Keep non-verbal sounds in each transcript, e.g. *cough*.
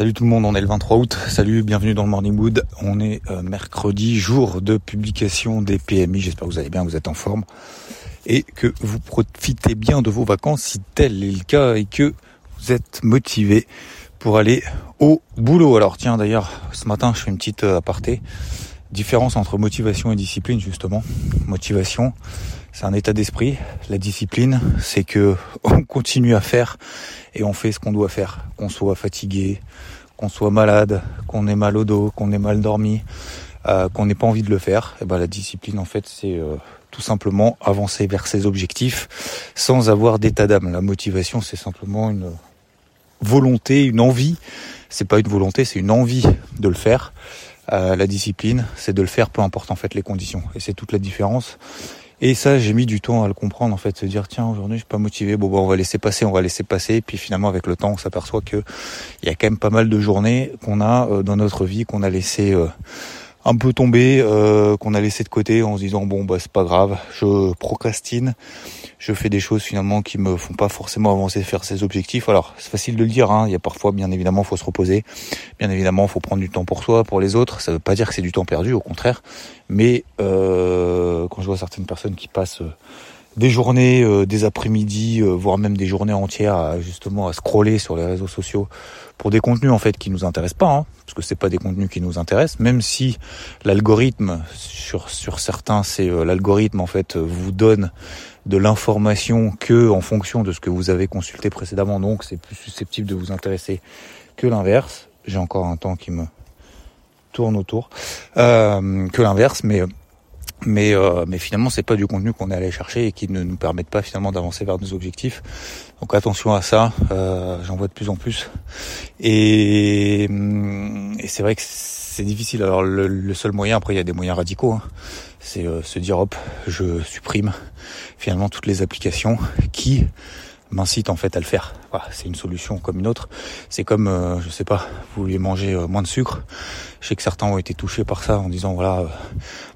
Salut tout le monde, on est le 23 août. Salut, bienvenue dans le Morning Wood. On est euh, mercredi, jour de publication des PMI. J'espère que vous allez bien, vous êtes en forme et que vous profitez bien de vos vacances si tel est le cas et que vous êtes motivé pour aller au boulot. Alors tiens, d'ailleurs, ce matin, je fais une petite euh, aparté. Différence entre motivation et discipline, justement. Motivation, c'est un état d'esprit. La discipline, c'est que *laughs* on continue à faire et on fait ce qu'on doit faire. Qu'on soit fatigué, qu'on soit malade, qu'on ait mal au dos, qu'on ait mal dormi, euh, qu'on n'ait pas envie de le faire. Et ben la discipline, en fait, c'est euh, tout simplement avancer vers ses objectifs sans avoir d'état d'âme. La motivation, c'est simplement une volonté, une envie. C'est pas une volonté, c'est une envie de le faire. Euh, la discipline, c'est de le faire peu importe en fait les conditions. Et c'est toute la différence. Et ça, j'ai mis du temps à le comprendre, en fait, se dire tiens, aujourd'hui, je suis pas motivé. Bon, bon, on va laisser passer, on va laisser passer. Et puis finalement, avec le temps, on s'aperçoit que il y a quand même pas mal de journées qu'on a euh, dans notre vie qu'on a laissé euh, un peu tomber, euh, qu'on a laissé de côté en se disant bon bah c'est pas grave, je procrastine, je fais des choses finalement qui me font pas forcément avancer faire ses objectifs. Alors c'est facile de le dire, hein. il y a parfois bien évidemment faut se reposer, bien évidemment faut prendre du temps pour soi, pour les autres. Ça veut pas dire que c'est du temps perdu, au contraire. Mais euh, quand je vois certaines personnes qui passent des journées, euh, des après-midi, voire même des journées entières à, justement à scroller sur les réseaux sociaux pour des contenus en fait qui nous intéressent pas, hein, parce que c'est pas des contenus qui nous intéressent, même si l'algorithme sur sur certains c'est euh, l'algorithme en fait vous donne de l'information que en fonction de ce que vous avez consulté précédemment, donc c'est plus susceptible de vous intéresser que l'inverse. J'ai encore un temps qui me tourne autour. Euh, que l'inverse, mais mais euh, mais finalement c'est pas du contenu qu'on est allé chercher et qui ne nous permettent pas finalement d'avancer vers nos objectifs. Donc attention à ça euh, j'en vois de plus en plus. Et, et c'est vrai que c'est difficile. Alors le, seul moyen après il y a des moyens radicaux hein, c'est euh, se dire hop je supprime finalement toutes les applications qui m'incite en fait à le faire. Voilà, c'est une solution comme une autre. C'est comme, euh, je sais pas, vous vouliez manger euh, moins de sucre. Je sais que certains ont été touchés par ça en disant voilà, euh,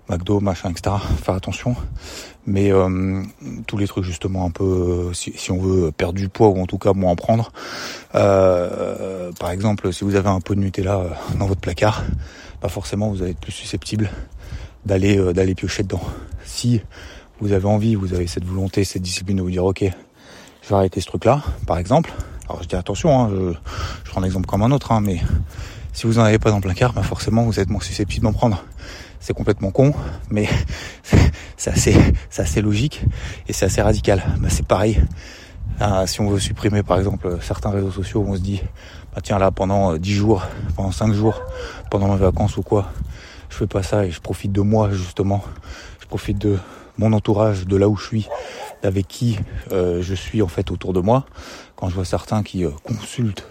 McDo, machin, etc. Faire attention. Mais tous les trucs justement un peu, si, on veut perdre du poids ou en tout cas moins en prendre. par exemple, si vous avez un pot de Nutella dans votre placard, pas forcément vous allez être plus susceptible d'aller d'aller piocher dedans. Si vous avez envie, vous avez cette volonté, cette discipline de vous dire ok, je vais arrêter ce truc-là, par exemple. Alors je dis attention, hein, je, je, prends un exemple comme un autre, hein, mais si vous n'en avez pas dans le placard, bah forcément vous êtes moins susceptible d'en prendre. C'est complètement con, mais *laughs* c'est assez, assez logique et c'est assez radical. Bah, c'est pareil. Euh, si on veut supprimer par exemple certains réseaux sociaux, on se dit bah tiens là pendant 10 jours, pendant 5 jours, pendant mes vacances ou quoi, je fais pas ça et je profite de moi justement. Je profite de mon entourage, de là où je suis, avec qui euh, je suis en fait autour de moi. Quand je vois certains qui euh, consultent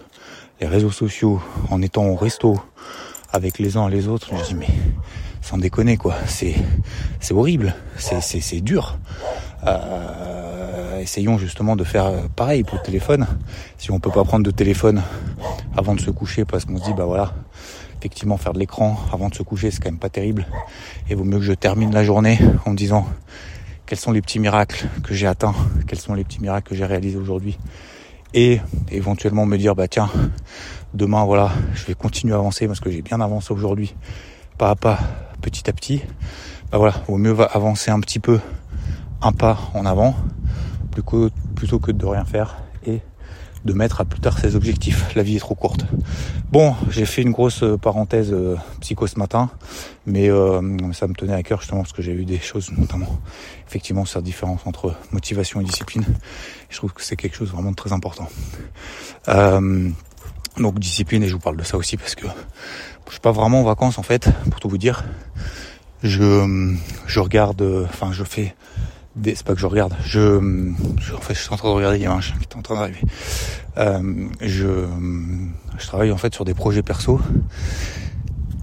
les réseaux sociaux en étant au resto avec les uns et les autres, je me dis mais sans déconner quoi, c'est c'est horrible, c'est c'est dur. Euh, essayons justement de faire pareil pour le téléphone. Si on peut pas prendre de téléphone avant de se coucher parce qu'on se dit bah voilà, effectivement faire de l'écran avant de se coucher c'est quand même pas terrible. Et vaut mieux que je termine la journée en me disant quels sont les petits miracles que j'ai atteints, quels sont les petits miracles que j'ai réalisés aujourd'hui. Et éventuellement me dire, bah tiens, demain, voilà, je vais continuer à avancer parce que j'ai bien avancé aujourd'hui, pas à pas, petit à petit. Bah voilà, vaut mieux avancer un petit peu, un pas en avant, plutôt que de rien faire. Et de mettre à plus tard ses objectifs. La vie est trop courte. Bon, j'ai fait une grosse euh, parenthèse euh, psycho ce matin, mais euh, ça me tenait à cœur justement parce que j'ai eu des choses, notamment effectivement la différence entre motivation et discipline. Je trouve que c'est quelque chose vraiment de très important. donc discipline, et je vous parle de ça aussi parce que je suis pas vraiment en vacances en fait, pour tout vous dire. Je, je regarde, enfin je fais c'est pas que je regarde, je, je, en fait, je suis en train de regarder, il y a un chien qui est en train d'arriver. Euh, je, je travaille en fait sur des projets perso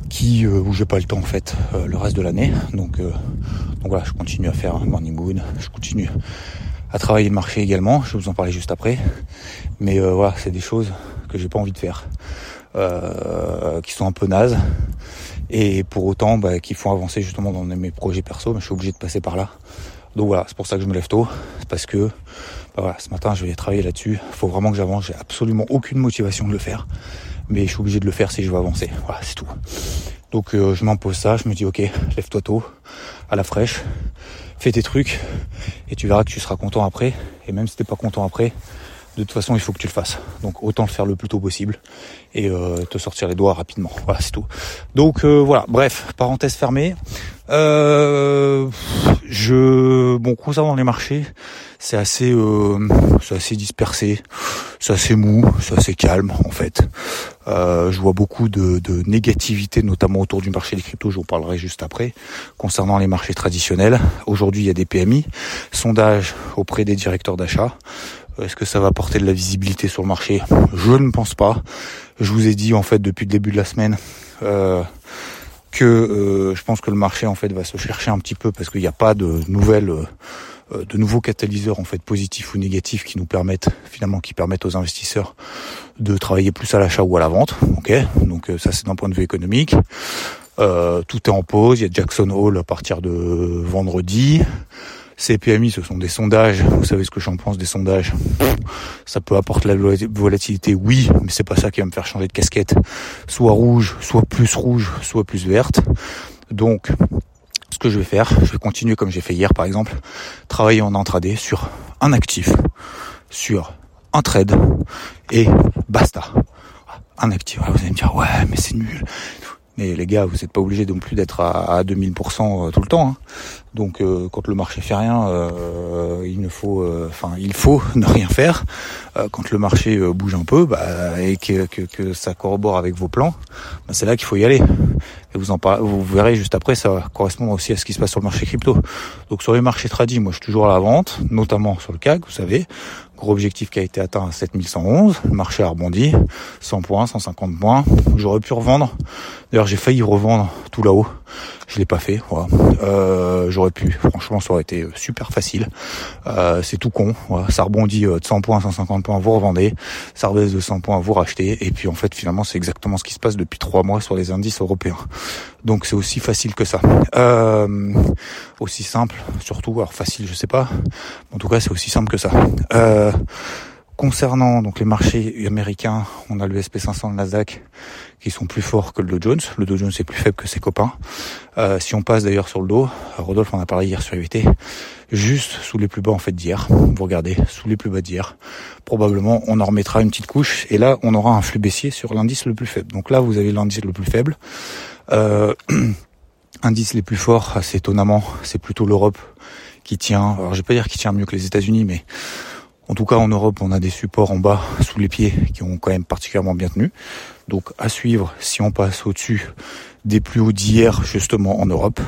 qui euh, où j'ai pas le temps en fait euh, le reste de l'année. Donc, euh, donc voilà, je continue à faire un morning moon, je continue à travailler le marché également. Je vais vous en parler juste après. Mais euh, voilà, c'est des choses que j'ai pas envie de faire, qui sont un peu nazes et pour autant bah, qui font avancer justement dans mes projets perso. Mais je suis obligé de passer par là. Donc voilà, c'est pour ça que je me lève tôt, parce que bah ce matin je vais travailler là-dessus. Il faut vraiment que j'avance. J'ai absolument aucune motivation de le faire. mais je suis obligé de le faire si je veux avancer. Voilà, c'est tout. Donc euh, je m'impose ça, je me dis ok, lève-toi tôt, à la fraîche, fais tes trucs, et tu verras que tu seras content après. Et même si t'es pas content après, de toute façon il faut que tu le fasses. Donc autant le faire le plus tôt possible et euh, te sortir les doigts rapidement. Voilà, c'est tout. Donc euh, voilà, bref, parenthèse fermée. Euh, je bon concernant les marchés, c'est assez euh, c'est assez dispersé, c'est assez mou, c'est assez calme en fait. Euh, je vois beaucoup de, de, négativité, notamment autour du marché des cryptos. Je vous parlerai juste après. Concernant les marchés traditionnels, aujourd'hui il y a des PMI, sondage auprès des directeurs d'achat. Est-ce que ça va apporter de la visibilité sur le marché? Je ne pense pas. Je vous ai dit en fait depuis le début de la semaine euh, que euh, je pense que le marché en fait va se chercher un petit peu parce qu'il n'y a pas de nouvelles, euh, de nouveaux catalyseurs en fait positifs ou négatifs qui nous permettent finalement qui permettent aux investisseurs de travailler plus à l'achat ou à la vente. Ok, donc ça c'est d'un point de vue économique. tout est en pause. Il y a Jackson Hole à partir de vendredi. Ces PMI, ce sont des sondages. Vous savez ce que j'en pense des sondages. Ça peut apporter la volatilité, oui, mais c'est pas ça qui va me faire changer de casquette. Soit rouge, soit plus rouge, soit plus verte. Donc, ce que je vais faire, je vais continuer comme j'ai fait hier par exemple, travailler en intraday sur un actif, sur un trade et basta. Un actif. Vous allez me dire ouais mais c'est nul. Mais les gars, vous n'êtes pas obligés non plus d'être à, 2000% euh, tout le temps. Hein. Donc euh, quand le marché fait rien, euh, il ne faut, enfin il faut *laughs* ne rien faire. quand le marché bouge un peu, bah, et que, que, que, ça corrobore avec vos plans, bah, c'est là qu'il faut y aller. Et vous en parlez, vous verrez juste après, ça correspond aussi à ce qui se passe sur le marché crypto. Donc sur les marchés tradis, moi je suis toujours à la vente, notamment sur le CAC, vous savez. Objectif qui a été atteint à 7111. Le marché a rebondi. 100 points, 150 points. J'aurais pu revendre. D'ailleurs, j'ai failli revendre tout là-haut. Je l'ai pas fait. Euh, j'aurais pu. Franchement, ça aurait été super facile. Euh, c'est tout con. Ça rebondit euh, de 100 points, 150 points, vous revendez. Ça rebaisse de 100 points, vous rachetez. Et puis en fait, finalement, c'est exactement ce qui se passe depuis trois mois sur les indices européens. Donc c'est aussi facile que ça. Euh, aussi simple, surtout. Alors facile, je sais pas. En tout cas, c'est aussi simple que ça. Euh, concernant donc les marchés américains, on a le SP500, le Nasdaq qui sont plus forts que le Dow Jones. Le Dow Jones est plus faible que ses copains. Euh, si on passe d'ailleurs sur le dos, Rodolphe en a parlé hier sur IVT, juste sous les plus bas en fait d'hier. Vous regardez, sous les plus bas d'hier. Probablement on en remettra une petite couche et là on aura un flux baissier sur l'indice le plus faible. Donc là vous avez l'indice le plus faible. Euh, *clears throat* indice les plus forts, assez étonnamment, c'est plutôt l'Europe qui tient. Alors je vais pas dire qui tient mieux que les États-Unis, mais en tout cas, en Europe, on a des supports en bas *laughs* sous les pieds qui ont quand même particulièrement bien tenu. Donc à suivre si on passe au-dessus des plus hauts d'hier justement en Europe.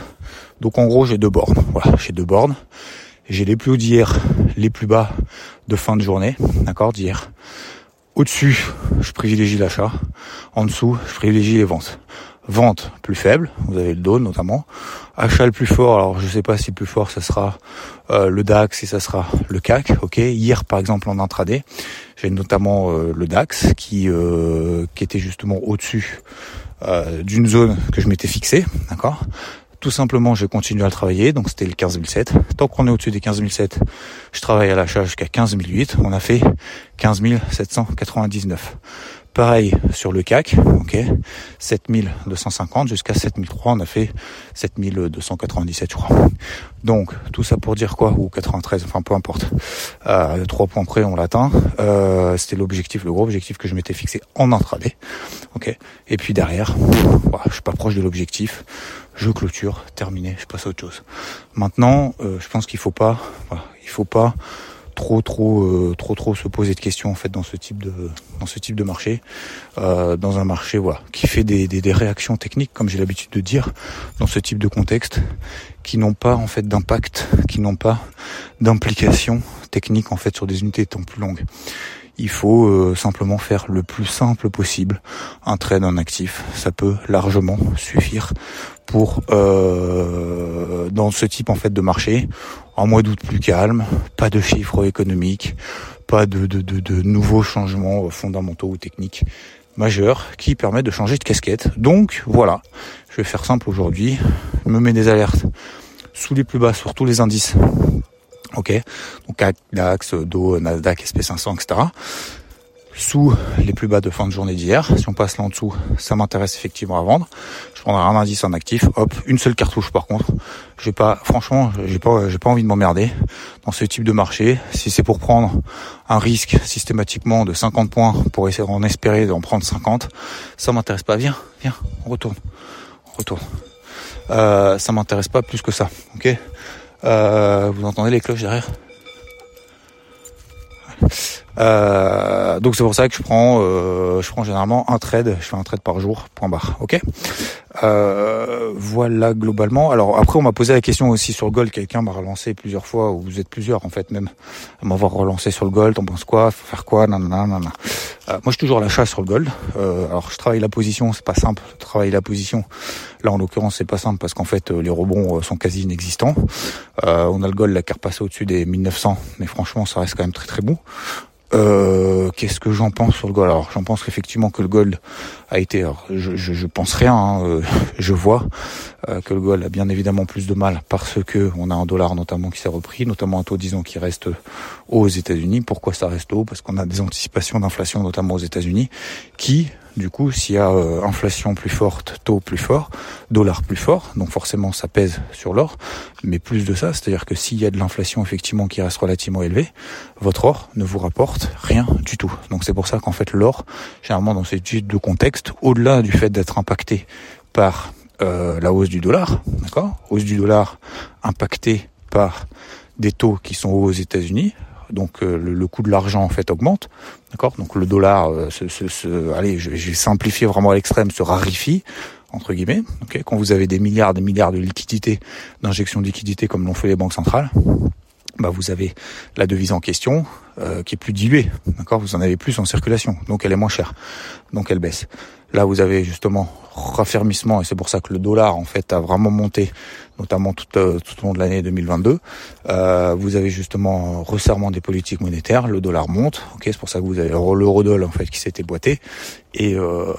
Donc en gros, j'ai deux bornes. Voilà, j'ai deux bornes. J'ai les plus hauts d'hier, les plus bas de fin de journée, d'accord, d'hier. Au-dessus, je privilégie l'achat. En dessous, je privilégie les ventes. Vente plus faible, vous avez le dos notamment. Achat le plus fort, alors je sais pas si le plus fort ça sera euh, le DAX et ça sera le CAC. Ok. Hier par exemple en intraday, j'ai notamment euh, le DAX qui euh, qui était justement au-dessus d'une zone que je m'étais fixée, d'accord. Tout simplement, je continue à le travailler, donc c'était le 15007. Tant qu'on est au-dessus des 15007, je travaille à l'achat jusqu'à 15008. On a fait 15799. Pareil sur le CAC, ok, 7250 jusqu'à 7003, on a fait 7297 je crois. Donc tout ça pour dire quoi? Ou 93, enfin peu importe. Euh, trois points près, on l'atteint. Euh, C'était l'objectif, le gros objectif que je m'étais fixé en intraday. Ok. Et puis derrière, voilà, je suis pas proche de l'objectif. Je clôture, terminé, je passe à autre chose. Maintenant, euh, je pense qu'il faut pas, il faut pas trop trop euh, trop trop se poser de questions en fait dans ce type de dans ce type de marché. Euh, dans un marché voilà qui fait des, des, des réactions techniques comme j'ai l'habitude de dire dans ce type de contexte qui n'ont pas en fait d'impact qui n'ont pas d'implication technique en fait sur des unités temps plus longues il faut euh, simplement faire le plus simple possible un trade en actif. Ça peut largement suffire pour euh, dans ce type en fait de marché. Un mois d'août plus calme, pas de chiffres économiques, pas de, de, nouveaux changements fondamentaux ou techniques majeurs qui permettent de changer de casquette. Donc voilà, je vais faire simple aujourd'hui, me mets des alertes sous les plus bas sur tous les indices Ok, donc DAX, Do, Nasdaq, SP500, etc. sous les plus bas de fin de journée d'hier. Si on passe là en dessous, ça m'intéresse effectivement à vendre. Je prendrai un indice en actif, hop, une seule cartouche par contre. J'ai pas, franchement, j'ai pas, j'ai pas envie de m'emmerder dans ce type de marché. Si c'est pour prendre un risque systématiquement de 50 points pour essayer d'en espérer d'en prendre 50, ça m'intéresse pas. Viens, viens, on retourne, on retourne. Euh, ça m'intéresse pas plus que ça, ok? Euh, Vous entendez les cloches derrière? Euh, donc c'est pour ça que je prends, euh, je prends généralement un trade, je fais un trade par jour, point barre, ok? Euh, voilà globalement. Alors après on m'a posé la question aussi sur le gold, quelqu'un m'a relancé plusieurs fois, ou vous êtes plusieurs en fait même, à m'avoir relancé sur le gold, on pense quoi, faut faire quoi, nanana, nanana. Euh, moi je suis toujours à l'achat sur le gold. Euh, alors je travaille la position, c'est pas simple, travailler la position. Là en l'occurrence c'est pas simple parce qu'en fait les rebonds sont quasi inexistants. on a le gold la carte au-dessus des 1900, mais franchement ça reste quand même très très bon. Euh, qu'est-ce que j'en pense sur le gold? Alors j'en pense effectivement que le gold a été, je, je, je, pense rien, hein, euh, *laughs* je vois euh, que le gold a bien évidemment plus de mal parce que on a un dollar notamment qui s'est repris, notamment un taux disons qui reste haut aux États-Unis. Pourquoi ça reste haut? Parce qu'on a des anticipations d'inflation notamment aux États-Unis qui du coup, s'il y a euh, inflation plus forte, taux plus fort, dollar plus fort, donc forcément ça pèse sur l'or. Mais plus de ça, c'est-à-dire que s'il y a de l'inflation effectivement qui reste relativement élevée, votre or ne vous rapporte rien du tout. Donc c'est pour ça qu'en fait l'or, généralement dans ces types de contexte, au-delà du fait d'être impacté par euh, la hausse du dollar, d'accord, hausse du dollar impactée par des taux qui sont hauts aux États-Unis, donc euh, le, coût de l'argent en fait augmente, d'accord? Donc le dollar, euh, se, allez, j'ai simplifié vraiment à l'extrême, se raréfie entre guillemets. Quand vous avez des milliards, des milliards de liquidités, d'injection de liquidités comme l'ont fait les banques centrales, bah vous avez la devise en question euh, qui est plus diluée, d'accord? Vous en avez plus en circulation, donc elle est moins chère, donc elle baisse. Là, vous avez justement raffermissement et c'est pour ça que le dollar en fait a vraiment monté, notamment tout, euh, tout au long de l'année 2022. Euh, vous avez justement resserrement des politiques monétaires, le dollar monte, ok, c'est pour ça que vous avez l'eurodoll en fait qui s'était boité et euh,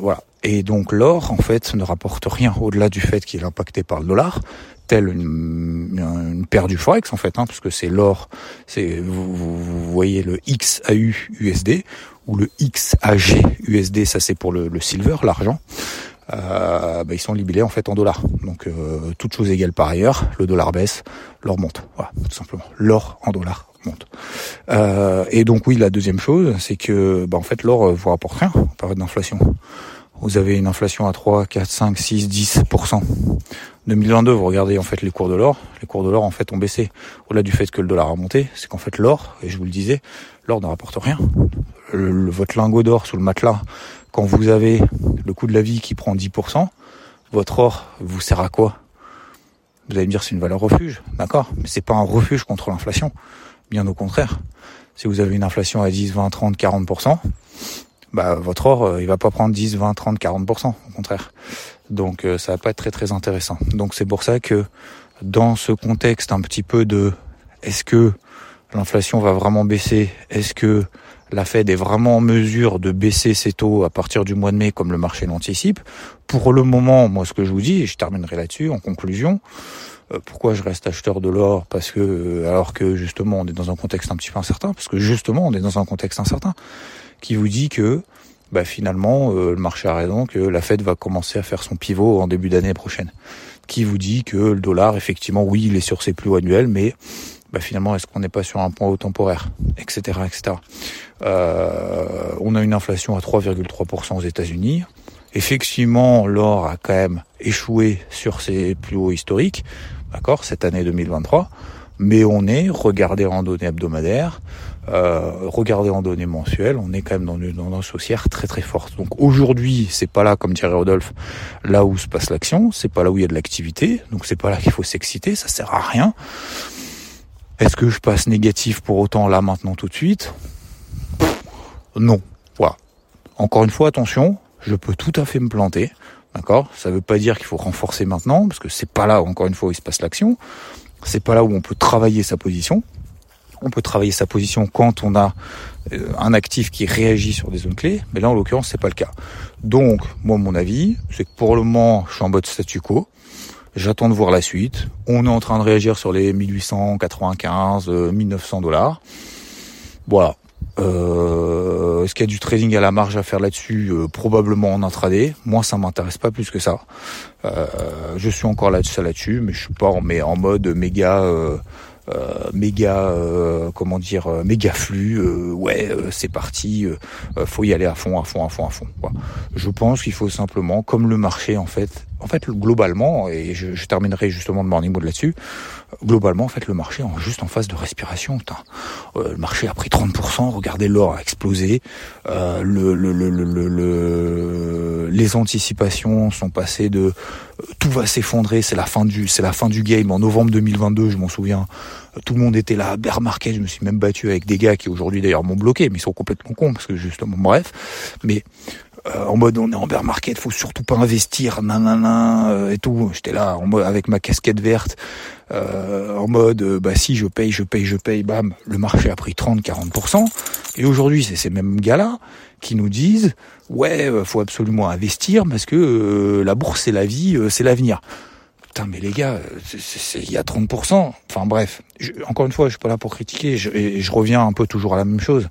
voilà. Et donc l'or en fait ne rapporte rien au-delà du fait qu'il est impacté par le dollar, tel une, une paire du forex en fait, hein, parce que c'est l'or, vous, voyez le XAU USD ou le XAG USD, ça c'est pour le, silver, l'argent. Euh, bah, ils sont libellés en fait en dollars. Donc euh, toute chose égale par ailleurs, le dollar baisse, l'or monte. Voilà, tout simplement. L'or en dollars monte. Euh, et donc oui, la deuxième chose, c'est que bah, en fait l'or vous rapporte rien en période d'inflation. Vous avez une inflation à 3, 4, 5, 6, 10%. 2022, vous regardez en fait les cours de l'or. Les cours de l'or en fait ont baissé. Au-delà du fait que le dollar a monté, c'est qu'en fait l'or, et je vous le disais, l'or ne rapporte rien votre lingot d'or sous le matelas, quand vous avez le coût de la vie qui prend 10%, votre or vous sert à quoi? Vous allez me dire c'est une valeur refuge, d'accord Mais c'est pas un refuge contre l'inflation, bien au contraire. Si vous avez une inflation à 10, 20, 30, 40%, bah votre or euh, il va pas prendre 10, 20, 30, 40%, au contraire. Donc euh, ça va pas être très très intéressant. Donc c'est pour ça que dans ce contexte un petit peu de est-ce que l'inflation va vraiment baisser Est-ce que la Fed est vraiment en mesure de baisser ses taux à partir du mois de mai comme le marché l'anticipe. Pour le moment, moi ce que je vous dis, et je terminerai là-dessus en conclusion, pourquoi je reste acheteur de l'or Parce que euh, alors que justement on est dans un contexte un petit peu incertain, parce que justement on est dans un contexte incertain qui vous dit que bah, finalement euh, le marché a raison, que la Fed va commencer à faire son pivot en début d'année prochaine. Qui vous dit que le dollar effectivement oui il est sur ses plus hauts annuels, mais bah finalement, est-ce qu'on n'est pas sur un point haut temporaire, etc., etc. Euh, on a une inflation à 3,3% aux États-Unis. Effectivement, l'or a quand même échoué sur ses plus hauts historiques, d'accord, cette année 2023. Mais on est, regardez en données hebdomadaires, euh, regardez en données mensuelles, on est quand même dans une tendance haussière très très forte. Donc aujourd'hui, c'est pas là, comme dirait Rodolphe, là où se passe l'action, c'est pas là où il y a de l'activité, donc c'est pas là qu'il faut s'exciter, ça sert à rien. Est-ce que je passe négatif pour autant là maintenant tout de suite? Non. Voilà. Encore une fois, attention, je peux tout à fait me planter. D'accord? Ça ne veut pas dire qu'il faut renforcer maintenant, parce que c'est pas là, encore une fois, où il se passe l'action. C'est pas là où on peut travailler sa position. On peut travailler sa position quand on a euh, un actif qui réagit sur des zones clés, mais là en l'occurrence c'est pas le cas. Donc moi mon avis, c'est que pour le moment je suis en mode statu quo. J'attends de voir la suite. On est en train de réagir sur les 1895, 1900 euh, dollars. Voilà. Euh, Est-ce qu'il y a du trading à la marge à faire là-dessus? Euh, Probablement en intraday. Moi, ça m'intéresse pas plus que ça. Euh, je suis encore là-dessus, là-dessus, mais je suis pas en, mais en mode méga. Euh, euh, méga euh, comment dire méga flux ouais c'est parti faut y aller à fond à fond à fond à fond quoi. je pense qu'il faut simplement comme le marché en fait en fait globalement et je, je terminerai justement de morning mode là-dessus globalement en fait le marché est juste en phase de respiration euh, le marché a pris 30% regardez l'or a explosé. Euh, le, le, le, le, les anticipations sont passées de tout va s'effondrer c'est la fin du c'est la fin du game. En novembre 2022 je m'en souviens tout le monde était là, bear market, je me suis même battu avec des gars qui aujourd'hui d'ailleurs m'ont bloqué, mais ils sont complètement cons parce que justement, bref, mais euh, en mode on est en bear market, faut surtout pas investir, nanana euh, et tout. J'étais là en mode avec ma casquette verte, euh, en mode bah si je paye, je paye, je paye, bam, le marché a pris 30-40%. Et aujourd'hui, c'est ces mêmes gars-là qui nous disent ouais, faut absolument investir parce que la bourse c'est la vie, c'est l'avenir mais les gars, il y a 30%. Enfin bref, encore une fois, je suis pas là pour critiquer, je, et je reviens un peu toujours à la même chose.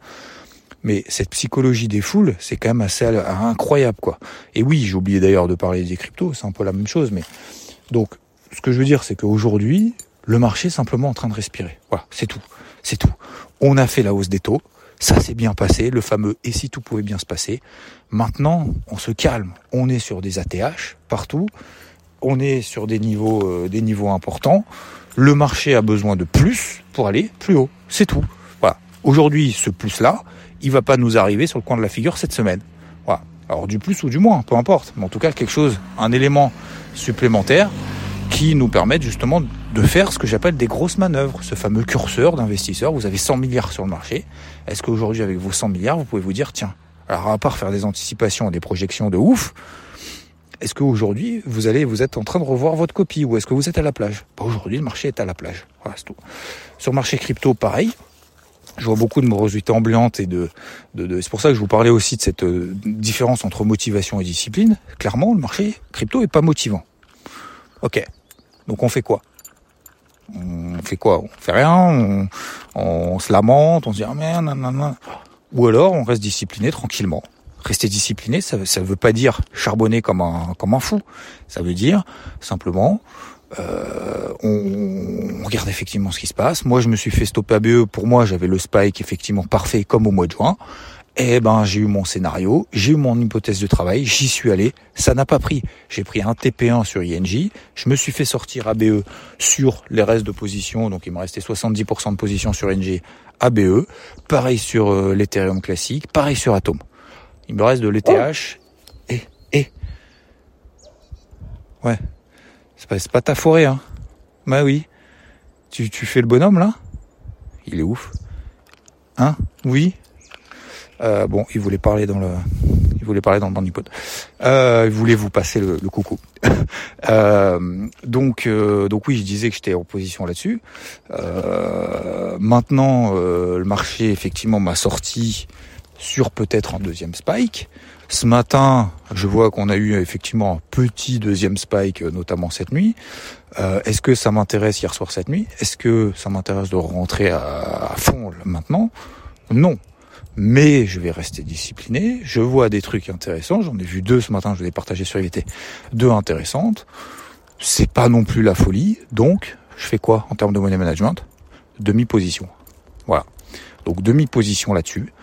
Mais cette psychologie des foules, c'est quand même assez incroyable, quoi. Et oui, j'ai oublié d'ailleurs de parler des cryptos, c'est un peu la même chose, mais donc, ce que je veux dire, c'est qu'aujourd'hui, le marché est simplement en train de respirer. Voilà, c'est tout, c'est tout. On a fait la hausse des taux, ça s'est bien passé, le fameux et si tout pouvait bien se passer. Maintenant, on se calme, on est sur des ATH partout on est sur des niveaux, euh, des niveaux importants. Le marché a besoin de plus pour aller plus haut. C'est tout. Voilà. Aujourd'hui, ce plus-là, il va pas nous arriver sur le coin de la figure cette semaine. Voilà. Alors du plus ou du moins, peu importe. Mais en tout cas, quelque chose, un élément supplémentaire qui nous permette justement de faire ce que j'appelle des grosses manœuvres. Ce fameux curseur d'investisseurs. Vous avez 100 milliards sur le marché. Est-ce qu'aujourd'hui, avec vos 100 milliards, vous pouvez vous dire, tiens, alors à part faire des anticipations, des projections de ouf, est-ce qu'aujourd'hui, vous allez, vous êtes en train de revoir votre copie ou est-ce que vous êtes à la plage? Bah, Aujourd'hui, le marché est à la plage. Voilà, c'est tout. Sur le marché crypto, pareil. Je vois beaucoup de morosité ambiante et de, de, c'est pour ça que je vous parlais aussi de cette euh, différence entre motivation et discipline. Clairement, le marché crypto est pas motivant. Ok. Donc on fait quoi? On fait quoi? On fait rien? On, on, se lamente? On se dit ah merde, nanana. Ou alors on reste discipliné tranquillement rester discipliné, ça ne veut pas dire charbonner comme un, comme un fou. Ça veut dire simplement, euh, on, regarde effectivement ce qui se passe. Moi, je me suis fait stopper à BE. Pour moi, j'avais le spike effectivement parfait comme au mois de juin. Eh ben, j'ai eu mon scénario, j'ai eu mon hypothèse de travail, j'y suis allé, ça n'a pas pris. J'ai pris un TP1 sur INJ, je me suis fait sortir ABE sur les restes de position, donc il me restait 70% de position sur ING ABE, pareil sur euh, l'Ethereum classique, pareil sur Atom. Il me reste de l'ETH et et ouais. C'est pas, pas ta forêt hein. Bah oui. Tu, tu fais le bonhomme là? Il est ouf. Hein? Oui? Euh, bon, il voulait parler dans le il voulait parler dans le bandipod. Euh, il voulait vous passer le, coucou. *laughs* euh, donc, euh, donc oui, je disais que j'étais en position là-dessus. Euh, maintenant, euh, le marché effectivement m'a sorti sur peut-être un deuxième spike. Ce matin, je vois qu'on a eu effectivement un petit deuxième spike, notamment cette nuit. Euh, est-ce que ça m'intéresse hier soir cette nuit? Est-ce que ça m'intéresse de rentrer à, fond maintenant? Non. Mais je vais rester discipliné. Je vois des trucs intéressants. J'en ai vu deux ce matin. Je les partager sur IVT. Deux intéressantes. C'est pas non plus la folie. Donc, je fais quoi en termes de money management? Demi-position. Voilà. Donc demi-position là-dessus.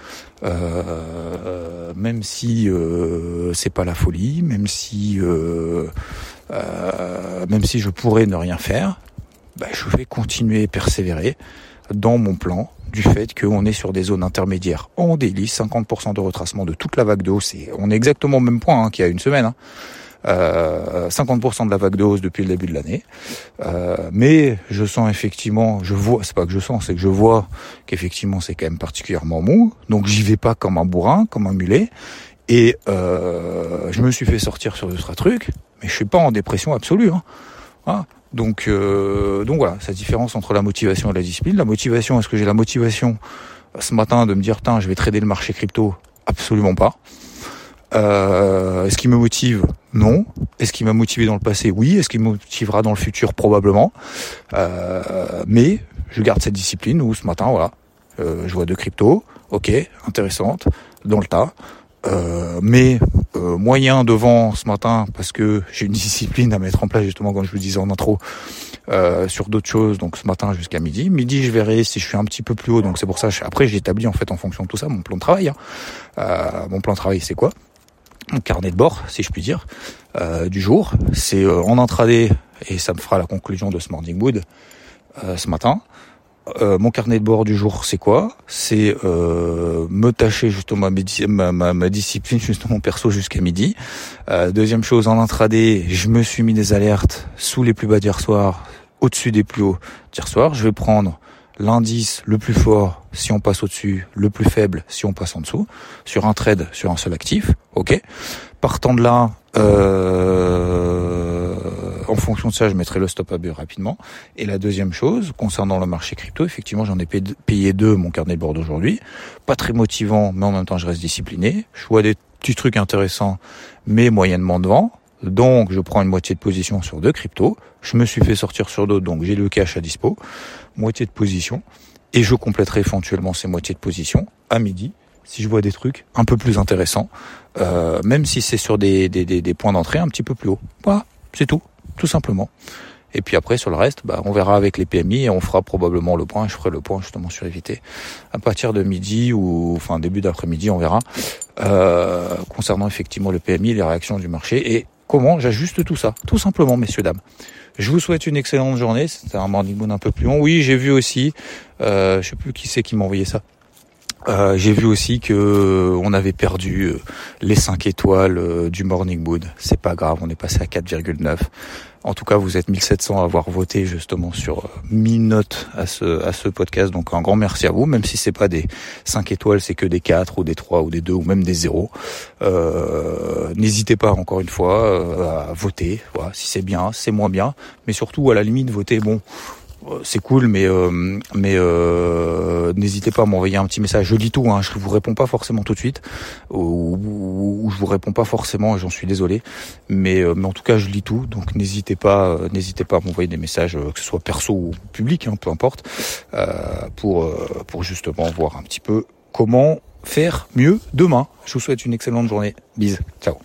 Euh, même si euh, c'est pas la folie, même si euh, euh, même si je pourrais ne rien faire, bah, je vais continuer et persévérer dans mon plan du fait qu'on est sur des zones intermédiaires en délice, 50% de retracement de toute la vague de hausse. On est exactement au même point hein, qu'il y a une semaine. Hein. 50% euh, de la vague de hausse depuis le début de l'année. Euh, mais je sens effectivement, je vois, c'est pas que je sens, c'est que je vois qu'effectivement c'est quand même particulièrement mou. Donc j'y vais pas comme un bourrin, comme un mulet. Et euh, je me suis fait sortir sur d'autres trucs, mais je suis pas en dépression absolue. Hein. Donc, donc voilà, cette différence entre la motivation et la discipline. La motivation, est-ce que j'ai la motivation ce matin de me dire, tiens, je vais trader le marché crypto? Absolument pas. Euh, Est-ce qu'il me motive Non. Est-ce qu'il m'a motivé dans le passé? Oui. Est-ce qu'il me motivera dans le futur? Probablement. Euh, mais je garde cette discipline où ce matin, voilà, euh, je vois deux cryptos. ok, intéressante, dans le tas. Euh, mais euh, moyen devant ce matin parce que j'ai une *laughs* discipline à mettre en place justement comme je vous disais en intro euh, sur d'autres choses donc ce matin jusqu'à midi midi je verrai si je suis un petit peu plus haut donc c'est pour ça après j'ai établi en fait en fonction de tout ça mon plan de travail hein. mon plan de travail c'est quoi? Mon carnet de bord si je puis dire du jour c'est en intraday et ça me fera la conclusion de ce morning mood ce matin euh, mon carnet de bord du jour, c'est quoi? C'est euh, me tâcher justement ma, ma, ma, discipline *laughs* justement perso jusqu'à midi. Euh, deuxième chose, en intraday, je me suis mis des alertes sous les plus bas d'hier soir, au-dessus des plus hauts d'hier soir. Je vais prendre l'indice le plus fort si on passe au-dessus, le plus faible si on passe en dessous, sur un trade, sur un seul actif, ok. Partant de là, euh, en fonction de ça, je mettrai le stop à but rapidement. Et la deuxième chose, concernant le marché crypto, effectivement, j'en ai payé deux mon carnet de bord d'aujourd'hui. Pas très motivant, mais en même temps, je reste discipliné. Je vois des petits trucs intéressants, mais moyennement devant. Donc, je prends une moitié de position sur deux cryptos. Je me suis fait sortir sur d'autres, donc j'ai le cash à dispo. Moitié de position. Et je compléterai éventuellement ces moitiés de position à midi si je vois des trucs un peu plus intéressants, euh, même si c'est sur des, des, des points d'entrée un petit peu plus haut. Voilà, c'est tout tout simplement. Et puis après, sur le reste, bah, on verra avec les PMI et on fera probablement le point. Je ferai le point justement sur éviter à partir de midi ou enfin début d'après-midi, on verra euh, concernant effectivement le PMI, les réactions du marché et comment j'ajuste tout ça, tout simplement, messieurs dames. Je vous souhaite une excellente journée. C'était un morning moon un peu plus long. Oui, j'ai vu aussi, euh, je sais plus qui c'est qui m'a envoyé ça. Euh, j'ai vu aussi que euh, on avait perdu euh, les 5 étoiles euh, du Morning Mood. C'est pas grave, on est passé à 4,9. En tout cas, vous êtes 1700 à avoir voté justement sur 1000 notes à ce à ce podcast. Donc un grand merci à vous, même si c'est pas des 5 étoiles, c'est que des 4 ou des 3 ou des 2 ou même des 0. N'hésitez pas encore une fois à voter, si c'est bien, c'est moins bien, mais surtout à la limite voter bon euh, c'est cool, mais euh, mais euh, n'hésitez pas à m'envoyer un petit message. Je lis tout, hein, je vous réponds pas forcément tout de suite, ou, ou, je vous réponds pas forcément, j'en suis désolé, mais mais en tout cas je lis tout, donc n'hésitez pas, n'hésitez pas à m'envoyer des messages, que ce soit perso ou public, hein, peu importe, pour pour justement voir un petit peu comment faire mieux demain. Je vous souhaite une excellente journée. Bise, ciao.